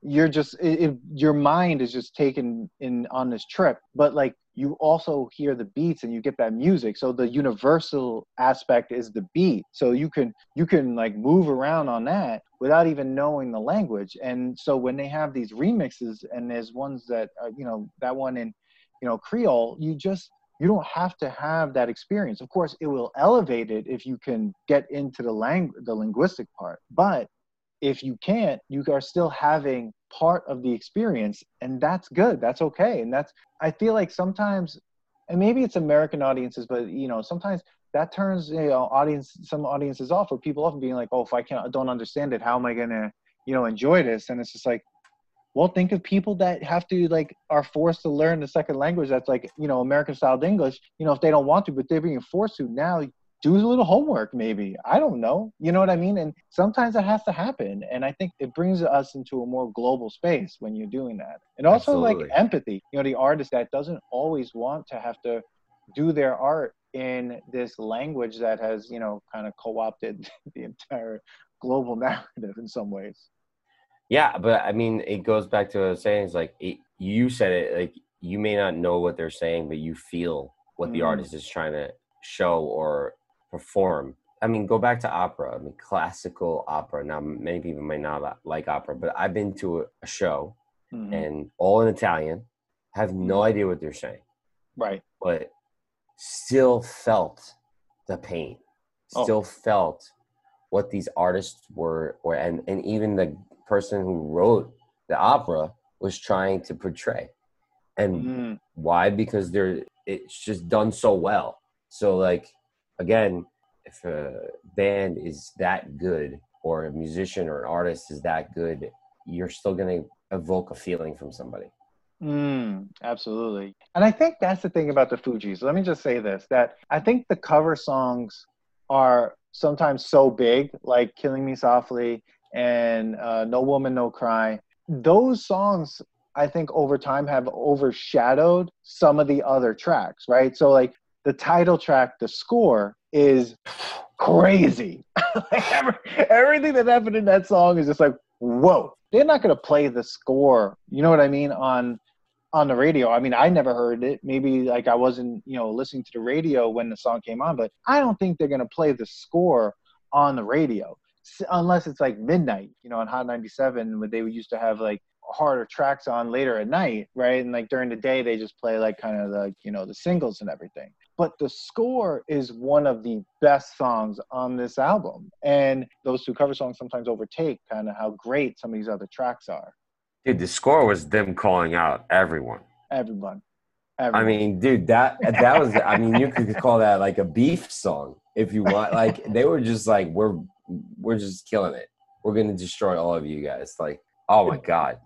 Speaker 1: you're just it, it, your mind is just taken in on this trip. But like you also hear the beats and you get that music. So the universal aspect is the beat. So you can you can like move around on that without even knowing the language. And so when they have these remixes and there's ones that are, you know that one in you know Creole, you just you don't have to have that experience. Of course, it will elevate it if you can get into the lang- the linguistic part. But if you can't, you are still having part of the experience, and that's good. That's okay. And that's I feel like sometimes, and maybe it's American audiences, but you know sometimes that turns you know audience some audiences off, or people often being like, oh, if I can't, don't understand it, how am I gonna you know enjoy this? And it's just like well think of people that have to like are forced to learn the second language that's like you know american style english you know if they don't want to but they're being forced to. Now do a little homework maybe. I don't know. You know what i mean? And sometimes that has to happen. And i think it brings us into a more global space when you're doing that. And also Absolutely. like empathy. You know the artist that doesn't always want to have to do their art in this language that has you know kind of co-opted the entire global narrative in some ways
Speaker 2: yeah, but I mean, it goes back to what I was saying. It's like it, you said it. Like you may not know what they're saying, but you feel what the mm. artist is trying to show or perform. I mean, go back to opera. I mean, classical opera. Now, many people may not like opera, but I've been to a, show, mm-hmm. and all in Italian. Have no mm-hmm. idea what they're saying.
Speaker 1: Right.
Speaker 2: But still felt the pain. Oh. Still oh. felt what these artists were, or and and even the person who wrote the opera was trying to portray. And mm. why? Because they're it's just done so well. So like again, if a band is that good or a musician or an artist is that good, you're still gonna evoke a feeling from somebody.
Speaker 1: Mm, absolutely. And I think that's the thing about the Fugees. Let me just say this that I think the cover songs are sometimes so big, like Killing Me Softly and uh, No Woman, No Cry. Those songs, I think, over time have overshadowed some of the other tracks, right? So, like the title track, the score is crazy. like every, everything that happened in that song is just like, whoa. They're not going to play the score, you know what I mean, on on the radio. I mean, I never heard it. Maybe like I wasn't, you know, listening to the radio when the song came on, but I don't think they're going to play the score on the radio unless it's like midnight, you know, on Hot 97, when they used to have like harder tracks on later at night, right? And like during the day, they just play like kind of the, you know, the singles and everything. But the score is one of the best songs on this album. And those two cover songs sometimes overtake kind of how great some of these other tracks are.
Speaker 2: Dude, the score was them calling out everyone.
Speaker 1: Everyone.
Speaker 2: Everyone. I mean, dude, that that was. I mean, you could call that like a beef song if you want. Like they were just like, we're we're just killing it. We're gonna destroy all of you guys. Like, oh my god.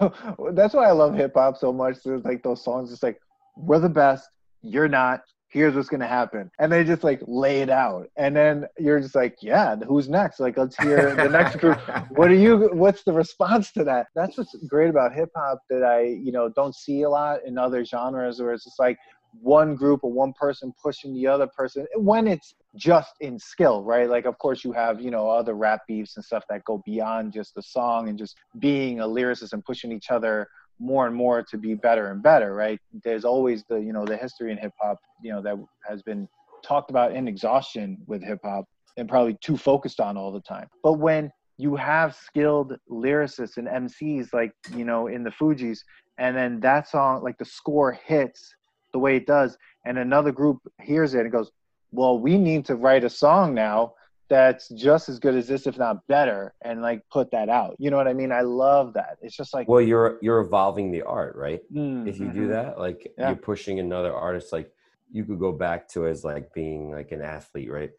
Speaker 1: That's why I love hip hop so much. There's like those songs. It's like we're the best. You're not. Here's what's gonna happen, and they just like lay it out, and then you're just like, yeah, who's next? Like, let's hear the next group. What are you? What's the response to that? That's what's great about hip hop that I, you know, don't see a lot in other genres, where it's just like one group or one person pushing the other person when it's just in skill, right? Like, of course, you have, you know, other rap beefs and stuff that go beyond just the song and just being a lyricist and pushing each other more and more to be better and better, right? There's always the, you know, the history in hip hop, you know, that has been talked about in exhaustion with hip hop and probably too focused on all the time. But when you have skilled lyricists and MCs like, you know, in the Fugees, and then that song, like the score hits the way it does, and another group hears it and goes, well, we need to write a song now that's just as good as this, if not better, and like put that out. You know what I mean? I love that. It's just like
Speaker 2: well, you're you're evolving the art, right?
Speaker 1: Mm-hmm.
Speaker 2: If you do that, like yeah. you're pushing another artist, like you could go back to as like being like an athlete, right?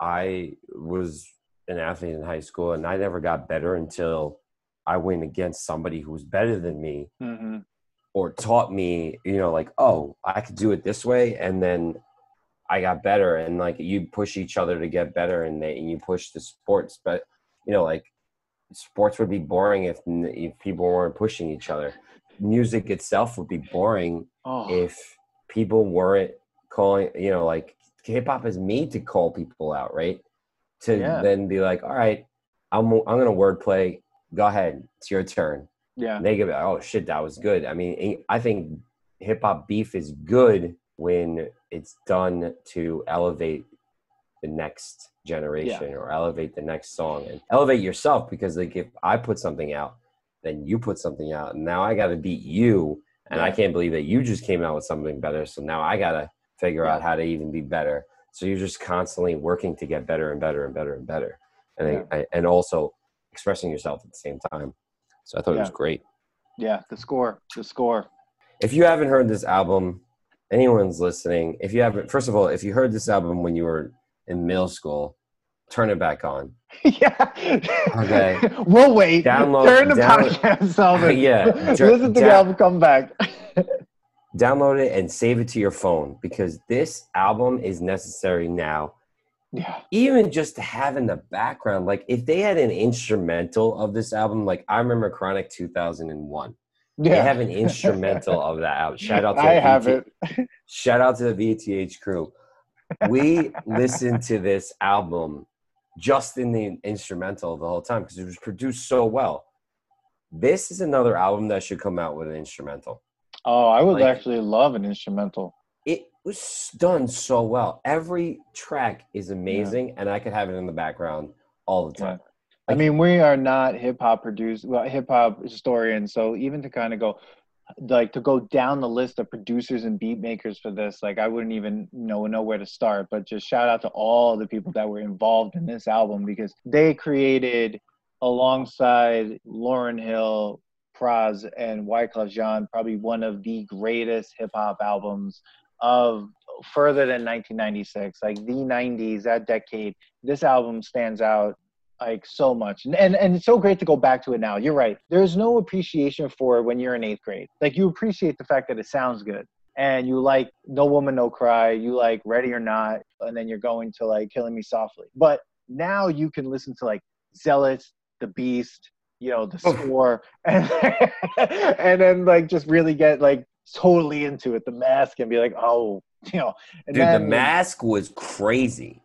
Speaker 2: I was an athlete in high school, and I never got better until I went against somebody who was better than me.
Speaker 1: Mm-hmm.
Speaker 2: Or taught me, you know, like, oh, I could do it this way, and then I got better and like you push each other to get better and they and you push the sports but you know like sports would be boring if if people weren't pushing each other. Music itself would be boring
Speaker 1: oh.
Speaker 2: if people weren't calling you know like hip hop is made to call people out right? To yeah. then be like all right I'm I'm going to wordplay. Go ahead. It's your turn
Speaker 1: yeah
Speaker 2: they give it oh shit that was good I mean eh, I think hip hop beef is good when it's done to elevate the next generation yeah. or elevate the next song and elevate yourself because like if I put something out, then you put something out and now I got to beat you and yeah. I can't believe that you just came out with something better so now I got to figure yeah. out how to even be better. So you're just constantly working to get better and better and better and better. And I, and also expressing yourself at the same time. So I thought it was great.
Speaker 1: Yeah, the score, the score.
Speaker 2: If you haven't heard this album, anyone's listening, if you haven't, first of all, if you heard this album when you were in middle school, turn it back on.
Speaker 1: yeah.
Speaker 2: Okay.
Speaker 1: we'll wait.
Speaker 2: Download.
Speaker 1: Turn the
Speaker 2: download,
Speaker 1: podcast off.
Speaker 2: yeah.
Speaker 1: Listen to the album. Come back.
Speaker 2: download it and save it to your phone because this album is necessary now.
Speaker 1: Yeah.
Speaker 2: Even just to have in the background, like if they had an instrumental of this album, like I remember Chronic 2001. Yeah. They have an instrumental of that out. Shout out to
Speaker 1: I have it.
Speaker 2: Shout out to the VTH crew. We listened to this album just in the instrumental the whole time because it was produced so well. This is another album that should come out with an instrumental.
Speaker 1: Oh, I would like, actually love an instrumental.
Speaker 2: Was done so well. Every track is amazing, yeah. and I could have it in the background all the time. Yeah.
Speaker 1: I mean, we are not hip hop producers, well, hip hop historians. So even to kind of go, like to go down the list of producers and beat makers for this, like I wouldn't even know know where to start. But just shout out to all the people that were involved in this album because they created, alongside Lauryn Hill, Pras, and Wyclef Jean, probably one of the greatest hip hop albums of further than 1996 like the 90s that decade this album stands out like so much. And, and and it's so great to go back to it now. You're right. There's no appreciation for it when you're in eighth grade. Like you appreciate the fact that it sounds good. And you like no woman no cry you like ready or not and then you're going to like killing me softly. But now you can listen to like zealots the beast you know the oh. score and, and then like just really get like totally into it the mask and be like oh you know
Speaker 2: dude then, the mask was crazy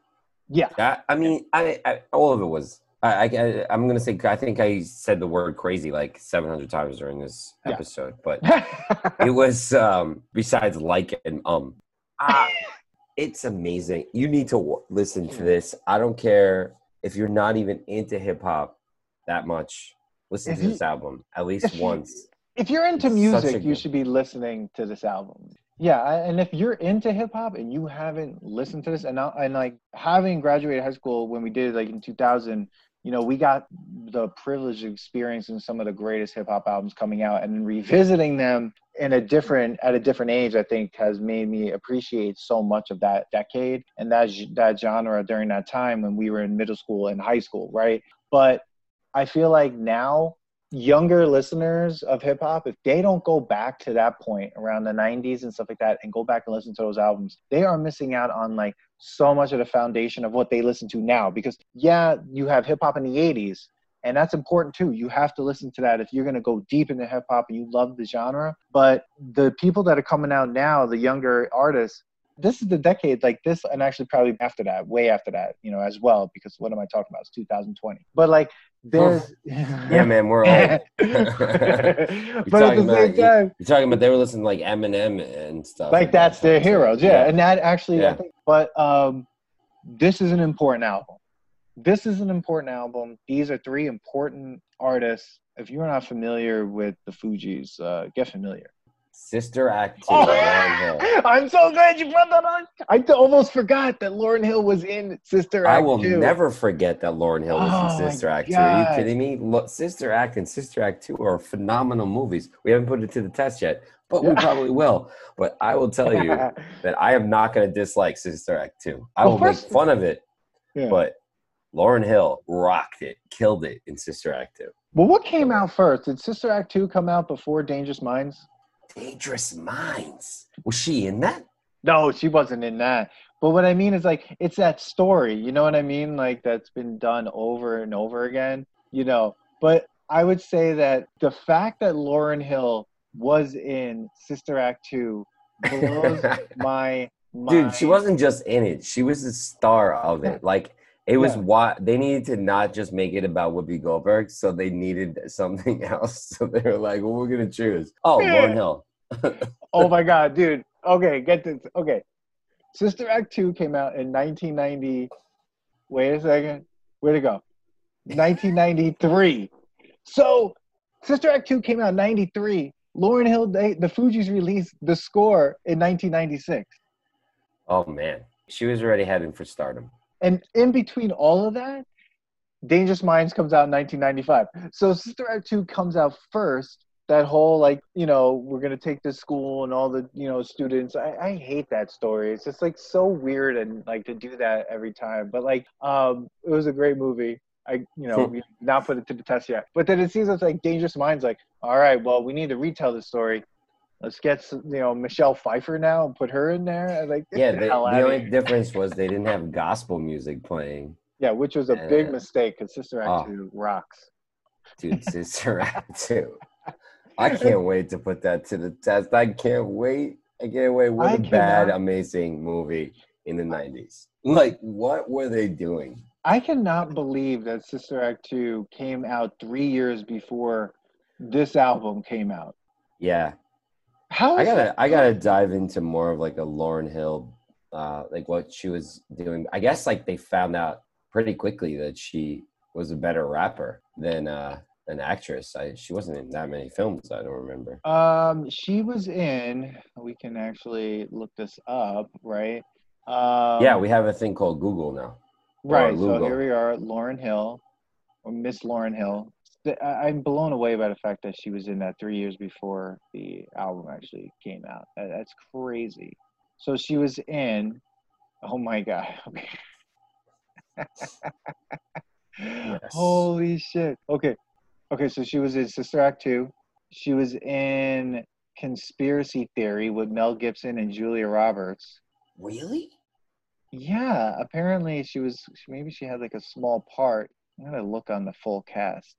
Speaker 1: yeah
Speaker 2: I, I mean I, I all of it was I, I am gonna say I think I said the word crazy like 700 times during this episode, yeah. but it was um besides like and um, ah, it's amazing. You need to w- listen to this. I don't care if you're not even into hip hop that much, listen
Speaker 1: If
Speaker 2: to this album at least once.
Speaker 1: If you're into
Speaker 2: It's such a
Speaker 1: music, you should be listening to this album. Yeah, and if you're into hip hop and you haven't listened to this, and I- and like having graduated high school when we did it, like in 2000, you know, we got the privilege of experiencing some of the greatest hip hop albums coming out, and revisiting them in a different at a different age, I think has made me appreciate so much of that decade and that that genre during that time when we were in middle school and high school, right? But I feel like now younger listeners of hip hop, if they don't go back to that point around the 90s and stuff like that and go back and listen to those albums, they are missing out on like so much of the foundation of what they listen to now. Because, yeah, you have hip hop in the 80s, and that's important too. You have to listen to that if you're going to go deep into hip hop and you love the genre. But the people that are coming out now, the younger artists, this is the decade like this and actually probably after that way after that you know as well because what am i talking about it's 2020 but like there's
Speaker 2: Yeah, man, we're old.
Speaker 1: but at the same
Speaker 2: about-
Speaker 1: time,
Speaker 2: You're talking about they were listening to like Eminem and stuff.
Speaker 1: like
Speaker 2: at that
Speaker 1: that's their heroes, yeah. And that actually, I
Speaker 2: Yeah.
Speaker 1: think, but um, this is an important album. This is an important album. These are three important artists. If you're not familiar with the Fugees, uh, get familiar.
Speaker 2: Sister Act 2,
Speaker 1: Oh,
Speaker 2: Lauryn
Speaker 1: I'm so glad you brought that on. I almost forgot that Lauryn Hill was in Sister Act
Speaker 2: I will
Speaker 1: 2.
Speaker 2: never forget that Lauryn Hill was
Speaker 1: Oh,
Speaker 2: in Sister Act 2. Are you kidding me? Look, Sister Act and Sister Act 2 are phenomenal movies. We haven't put it to the test yet, but we probably will. But I will tell you that I am not going to dislike Sister Act 2. I
Speaker 1: Well,
Speaker 2: will
Speaker 1: first-
Speaker 2: make fun of it,
Speaker 1: Yeah.
Speaker 2: but Lauryn Hill rocked it, killed it in Sister Act 2.
Speaker 1: well, what came out first? Did Sister Act 2 come out before Dangerous Minds?
Speaker 2: Dangerous Minds. Was she in that?
Speaker 1: No, she wasn't in that. But what I mean is like it's that story, you know what I mean? Like that's been done over and over again, you know. But I would say that the fact that Lauryn Hill was in Sister Act 2 blows my mind.
Speaker 2: Dude, she wasn't just in it. She was the star of it. Like it was
Speaker 1: Yeah.
Speaker 2: what they needed to not just make it about Whoopi Goldberg, so they needed something else. So they were like, "Well, we're gonna choose." Oh. Lauryn Hill.
Speaker 1: Oh my god, dude. Okay, get this. Okay. Sister Act 2 came out in 1990. Wait a second. Where'd it go? 1993. So, Sister Act 2 came out in 93. Lauryn Hill, they, the Fugees released the score in 1996.
Speaker 2: Oh man, she was already heading for stardom.
Speaker 1: And in between all of that, Dangerous Minds comes out in 1995. So Sister Act 2 comes out first. That whole like, you know, we're gonna take this school and all the, you know, students. I, I hate that story. It's just like so weird and like to do that every time. But like, um, it was a great movie. I, you know, not put it to the test yet. But then it seems it's like Dangerous Minds. Like, all right, well, we need to retell the story. Let's get some, you know Michelle Pfeiffer now and put her in there. And like,
Speaker 2: Yeah,
Speaker 1: the
Speaker 2: the, only
Speaker 1: here.
Speaker 2: difference was they didn't have gospel music playing.
Speaker 1: Yeah, which was a big
Speaker 2: Yeah.
Speaker 1: mistake because Sister Act
Speaker 2: Oh.
Speaker 1: 2 rocks.
Speaker 2: Dude, Sister Act 2. I can't wait to put that to the test. I can't wait. I can't wait. What
Speaker 1: I
Speaker 2: a bad, amazing movie in the 90s. Like, what were they doing?
Speaker 1: I cannot believe that Sister Act 2 came out three years before this album came out.
Speaker 2: Yeah,
Speaker 1: How
Speaker 2: I gotta
Speaker 1: that-
Speaker 2: I gotta dive into more of like a Lauryn Hill, uh, like what she was doing. I guess like they found out pretty quickly that she was a better rapper than uh, an actress. I, she wasn't in that many films. I don't remember.
Speaker 1: Um, she was in. We can actually look this up, right? Um,
Speaker 2: yeah, we have a thing called Google now.
Speaker 1: right. So here we are, Lauryn Hill, or Miss Lauryn Hill. The- I- I'm blown away by the fact that she was in that three years before the album actually came out. That- That's crazy. So she was in. Oh my god. Okay. Holy shit. Okay. Okay, so she was in Sister Act 2. She was in Conspiracy Theory with Mel Gibson and Julia Roberts.
Speaker 2: Really?
Speaker 1: Yeah, apparently she was maybe she had like a small part. I'm gonna look on the full cast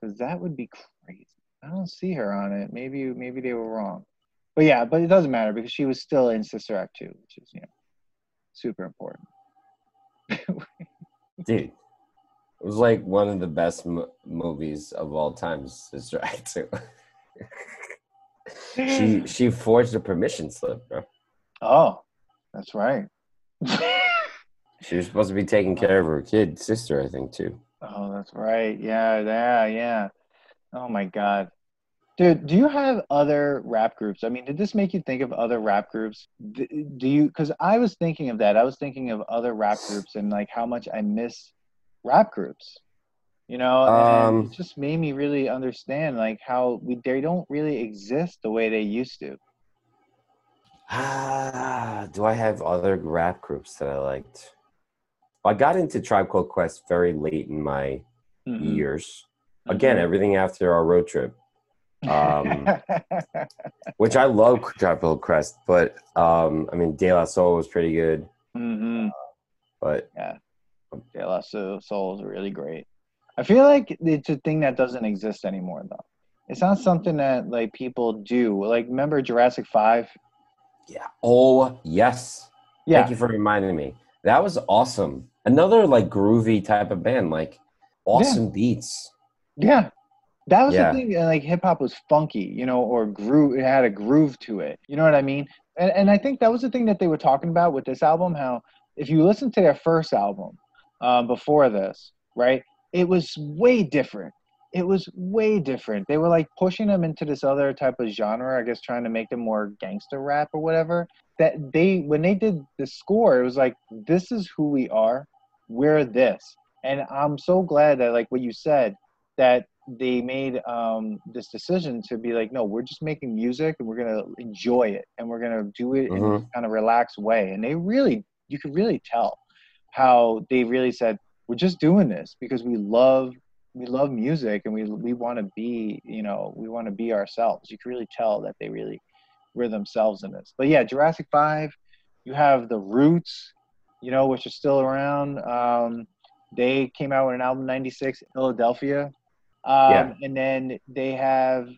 Speaker 1: because that would be crazy. I don't see her on it. Maybe maybe they were wrong, but yeah, but it doesn't matter because she was still in Sister Act two, which is you know super important.
Speaker 2: Dude, it was like one of the best mo- movies of all time. Sister Act 2. she she forged a permission slip, bro.
Speaker 1: oh, that's right.
Speaker 2: She was supposed to be taking care of her kid sister, I think, too.
Speaker 1: Oh, that's right. Yeah, yeah, yeah. Oh my god. Dude, do you have other rap groups? I mean, did this make you think of other rap groups? Do you cuz I was thinking of that. I was thinking of other rap groups and like how much I miss rap groups. You know, and
Speaker 2: Um,
Speaker 1: it just made me really understand like how we they don't really exist the way they used to.
Speaker 2: Ah, do I have other rap groups that I liked? I got into Tribe Called Quest very late in my
Speaker 1: Mhm.
Speaker 2: years. Again,
Speaker 1: Mhm.
Speaker 2: everything after our road trip, um, which I love Tribe Called Quest, but um, I mean, De La Soul was pretty good,
Speaker 1: hmm
Speaker 2: but
Speaker 1: De La Soul Soul is really great. I feel like it's a thing that doesn't exist anymore, though. It's not something that like people do. Like, remember Jurassic Five?
Speaker 2: yeah. Oh, yes.
Speaker 1: Yeah,
Speaker 2: Thank you for reminding me. That was awesome. Another like groovy type of band, like awesome beats.
Speaker 1: yeah. That was
Speaker 2: Yeah.
Speaker 1: the thing. Like hip hop was funky, you know, or groove. It had a groove to it. You know what I mean? And and I think that was the thing that they were talking about with this album. How if you listen to their first album um, before this, right? It was way different. It was way different. They were like pushing them into this other type of genre, I guess, trying to make them more gangster rap or whatever. That they, when they did the score, it was like, this is who we are. We're this. And I'm so glad that, like what you said, that they made um, this decision to be like, no, we're just making music and we're gonna enjoy it and we're gonna do it in
Speaker 2: Mhm.
Speaker 1: this kind of relaxed way. And they really, you could really tell how they really said, we're just doing this because we love we love music and we we want to be you know we want to be ourselves you can really tell that they really were themselves in this but yeah jurassic 5 you have the roots you know which are still around um they came out with an album 96 philadelphia um
Speaker 2: Yeah.
Speaker 1: and then they have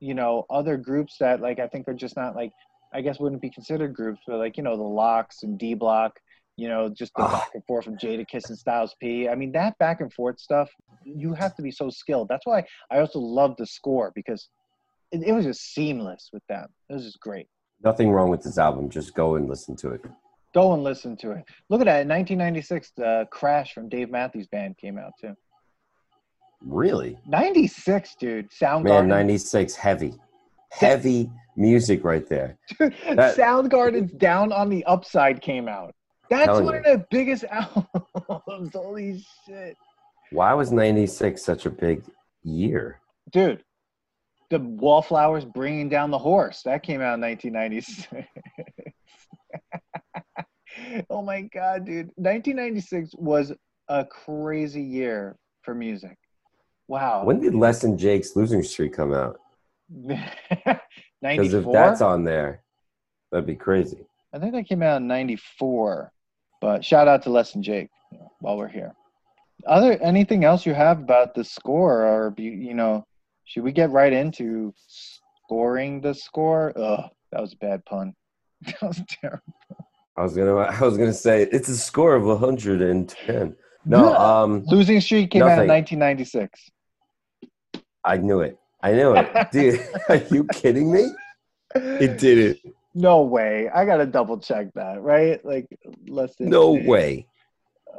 Speaker 1: you know other groups that like i think are just not like i guess wouldn't be considered groups but like you know the LOX and d block you know, just the
Speaker 2: Ah.
Speaker 1: back and forth from Jadakiss and Styles P. I mean, that back and forth stuff, you have to be so skilled. That's why I also love the score because it, it was just seamless with them. It was just great.
Speaker 2: Nothing wrong with this album. Just go and listen to it.
Speaker 1: Go and listen to it. Look at that. In 1996, the Crash from Dave Matthews Band came out too.
Speaker 2: Really?
Speaker 1: 96, dude. Soundgarden.
Speaker 2: Man, 96, heavy. Heavy music right there. that-
Speaker 1: Soundgarden's Down on the Upside came out. That's one
Speaker 2: you.
Speaker 1: of the biggest albums. Holy shit.
Speaker 2: Why was 96 such a big year?
Speaker 1: dude the wallflowers bringing down the horse. That came out in 1996 oh my god dude. 1996 was a crazy year for music. Wow.
Speaker 2: When did Les and Jake's Losing Streak come out? Because if that's on there, that'd be crazy.
Speaker 1: i think that came out in 94 but shout out to les and jake you know, while we're here. Other anything else you have about the score or you, you know should we get right into scoring the score Ugh, that was a bad pun that was terrible
Speaker 2: I was gonna I was gonna say it's a score of 110. No, um
Speaker 1: losing streak came out in 1996
Speaker 2: I knew it. I knew it. Dude, are you kidding me? It did it.
Speaker 1: no way i gotta double check that right like less than
Speaker 2: No way.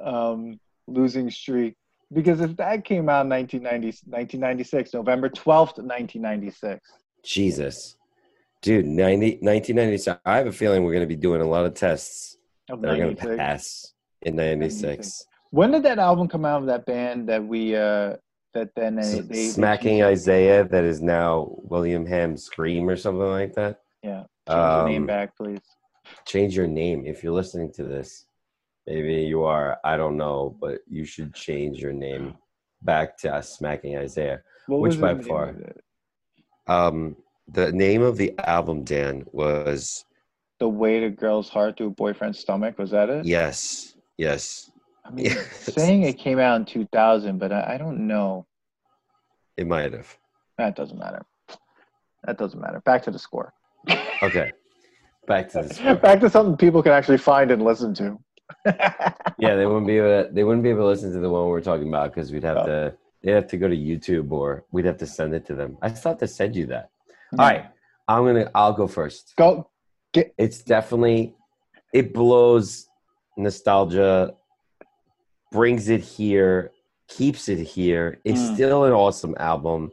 Speaker 1: um losing streak because if that came out in 1990, 1996 november 12th 1996
Speaker 2: Jesus. Dude, 90, 1996. I have a feeling we're going to be doing a lot of tests
Speaker 1: of
Speaker 2: that are going to pass in 96.
Speaker 1: when did that album come out of that band that we uh that then they, they, they
Speaker 2: Smacking
Speaker 1: changed-
Speaker 2: Isaiah, that is now William Ham Scream or something like that.
Speaker 1: yeah change your name
Speaker 2: Um,
Speaker 1: back please
Speaker 2: Change your name if you're listening to this. Maybe you are. I don't know, but you should change your name back to Smacking Isaiah.
Speaker 1: what
Speaker 2: which by far? Um, the name of the album, Dan, was
Speaker 1: the weight of girl's heart to a boyfriend's stomach was that it
Speaker 2: yes, yes.
Speaker 1: i mean
Speaker 2: Yes.
Speaker 1: saying it came out in 2000 but I, I don't know
Speaker 2: It might have.
Speaker 1: That doesn't matter. That doesn't matter. Back to the score.
Speaker 2: Okay, back to this.
Speaker 1: Back to something people can actually find and listen to.
Speaker 2: Yeah, they wouldn't be able. To, they wouldn't be able to listen to the one we're talking about because we'd have
Speaker 1: Oh.
Speaker 2: to. They'd have to go to YouTube or we'd have to send it to them. I still have to send you that. All right, I'm gonna. I'll go first.
Speaker 1: Go. Get.
Speaker 2: It's definitely. It blows nostalgia brings it here, keeps it here. It's
Speaker 1: Mm.
Speaker 2: still an awesome album.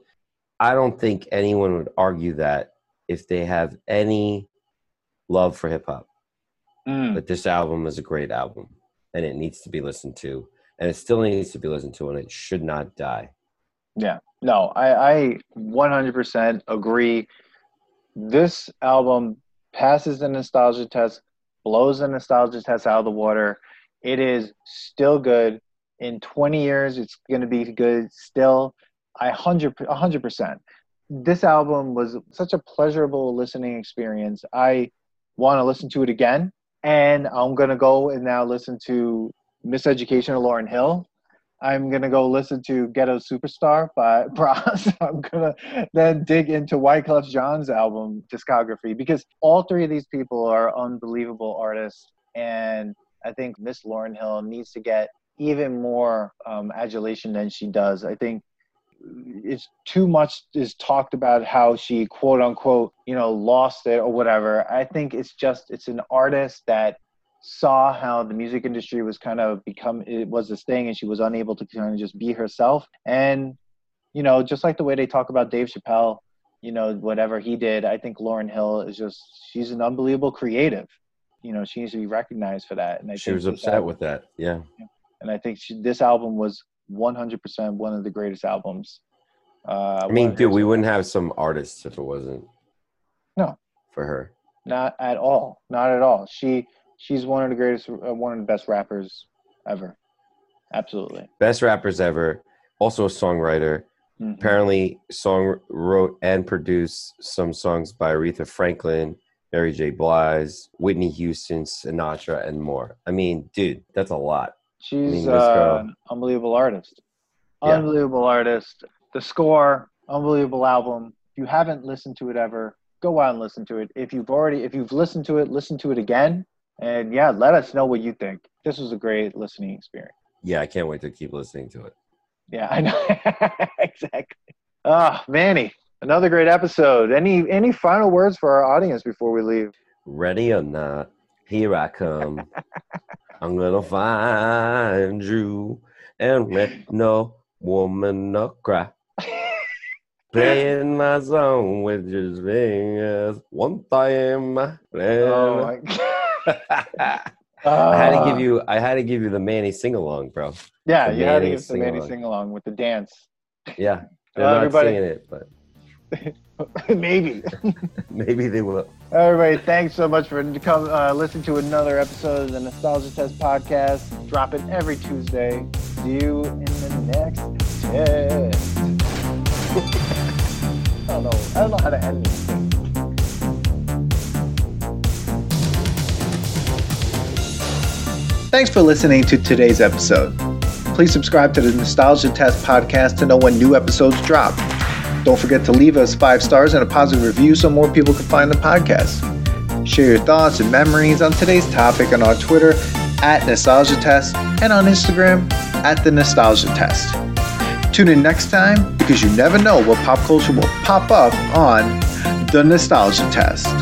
Speaker 2: I don't think anyone would argue that if they have any love for hip hop.
Speaker 1: Mm.
Speaker 2: But this album is a great album and it needs to be listened to. And it still needs to be listened to and it should not die. Yeah.
Speaker 1: No, I, I 100% agree. This album passes the nostalgia test, blows the nostalgia test out of the water. It is still good. In 20 years, it's going to be good still. I 100, 100%. This album was such a pleasurable listening experience. I want to listen to it again. And I'm to go and now listen to Miseducation of Lauryn Hill. I'm gonna go listen to Ghetto Superstar by Pras. I'm gonna then dig into Wyclef Jean's album discography because all three of these people are unbelievable artists, and I think Miss Lauryn Hill needs to get even more um, adulation than she does. I think it's too much is talked about how she quote unquote you know lost it or whatever. I think it's just it's an artist that saw how the music industry was kind of become it was this thing and she was unable to kind of just be herself and you know just like the way they talk about dave chappelle you know whatever he did i think lauryn hill is just she's an unbelievable creative you know she needs to be recognized for that and i
Speaker 2: She was upset
Speaker 1: album-
Speaker 2: with that. Yeah.
Speaker 1: and i think she, this album was 100% one of the greatest albums uh,
Speaker 2: I mean, dude, we wouldn't have some artists if it wasn't
Speaker 1: No.
Speaker 2: for her.
Speaker 1: not at all not at all she she's one of the greatest uh, one of the best rappers ever absolutely
Speaker 2: Best rappers ever. Also a songwriter.
Speaker 1: Mhm.
Speaker 2: Apparently, song wrote and produced some songs by Aretha Franklin, Mary J. Blige, Whitney Houston, Sinatra, and more. I mean, dude, that's a lot.
Speaker 1: She's uh, an unbelievable artist.
Speaker 2: Yeah.
Speaker 1: Unbelievable artist. The score, unbelievable album. If you haven't listened to it ever, go out and listen to it. If you've already, if you've listened to it, listen to it again. And yeah, let us know what you think. This was a great listening experience.
Speaker 2: Yeah, I can't wait to keep listening to it.
Speaker 1: Yeah, I know exactly. Ah, Manny, another great episode. Any any final words for our audience before we leave?
Speaker 2: Ready or not, here I come. I'm gonna find you and let no woman no cry. Playing my song with your fingers one time.
Speaker 1: Oh my God.
Speaker 2: I had to give uh. you. I had to give you the Manny sing along, bro.
Speaker 1: Yeah,
Speaker 2: the
Speaker 1: you had to give the Manny
Speaker 2: sing-along.
Speaker 1: with the dance.
Speaker 2: Yeah, they're
Speaker 1: Well,
Speaker 2: not
Speaker 1: everybody-
Speaker 2: singing it, but
Speaker 1: Maybe.
Speaker 2: maybe they will.
Speaker 1: Everybody, thanks so much for come uh, listen to another episode of the Nostalgia Test podcast. Drop it every Tuesday. See you in the next test. I don't know. I don't know how to end this. thing. Thanks for listening to today's episode. Please subscribe to the Nostalgia Test podcast to know when new episodes drop. Don't forget to leave us five stars and a positive review so more people can find the podcast. Share your thoughts and memories on today's topic on our Twitter at Nostalgia Test and on Instagram at The Nostalgia Test. Tune in next time because you never know what pop culture will pop up on The Nostalgia Test.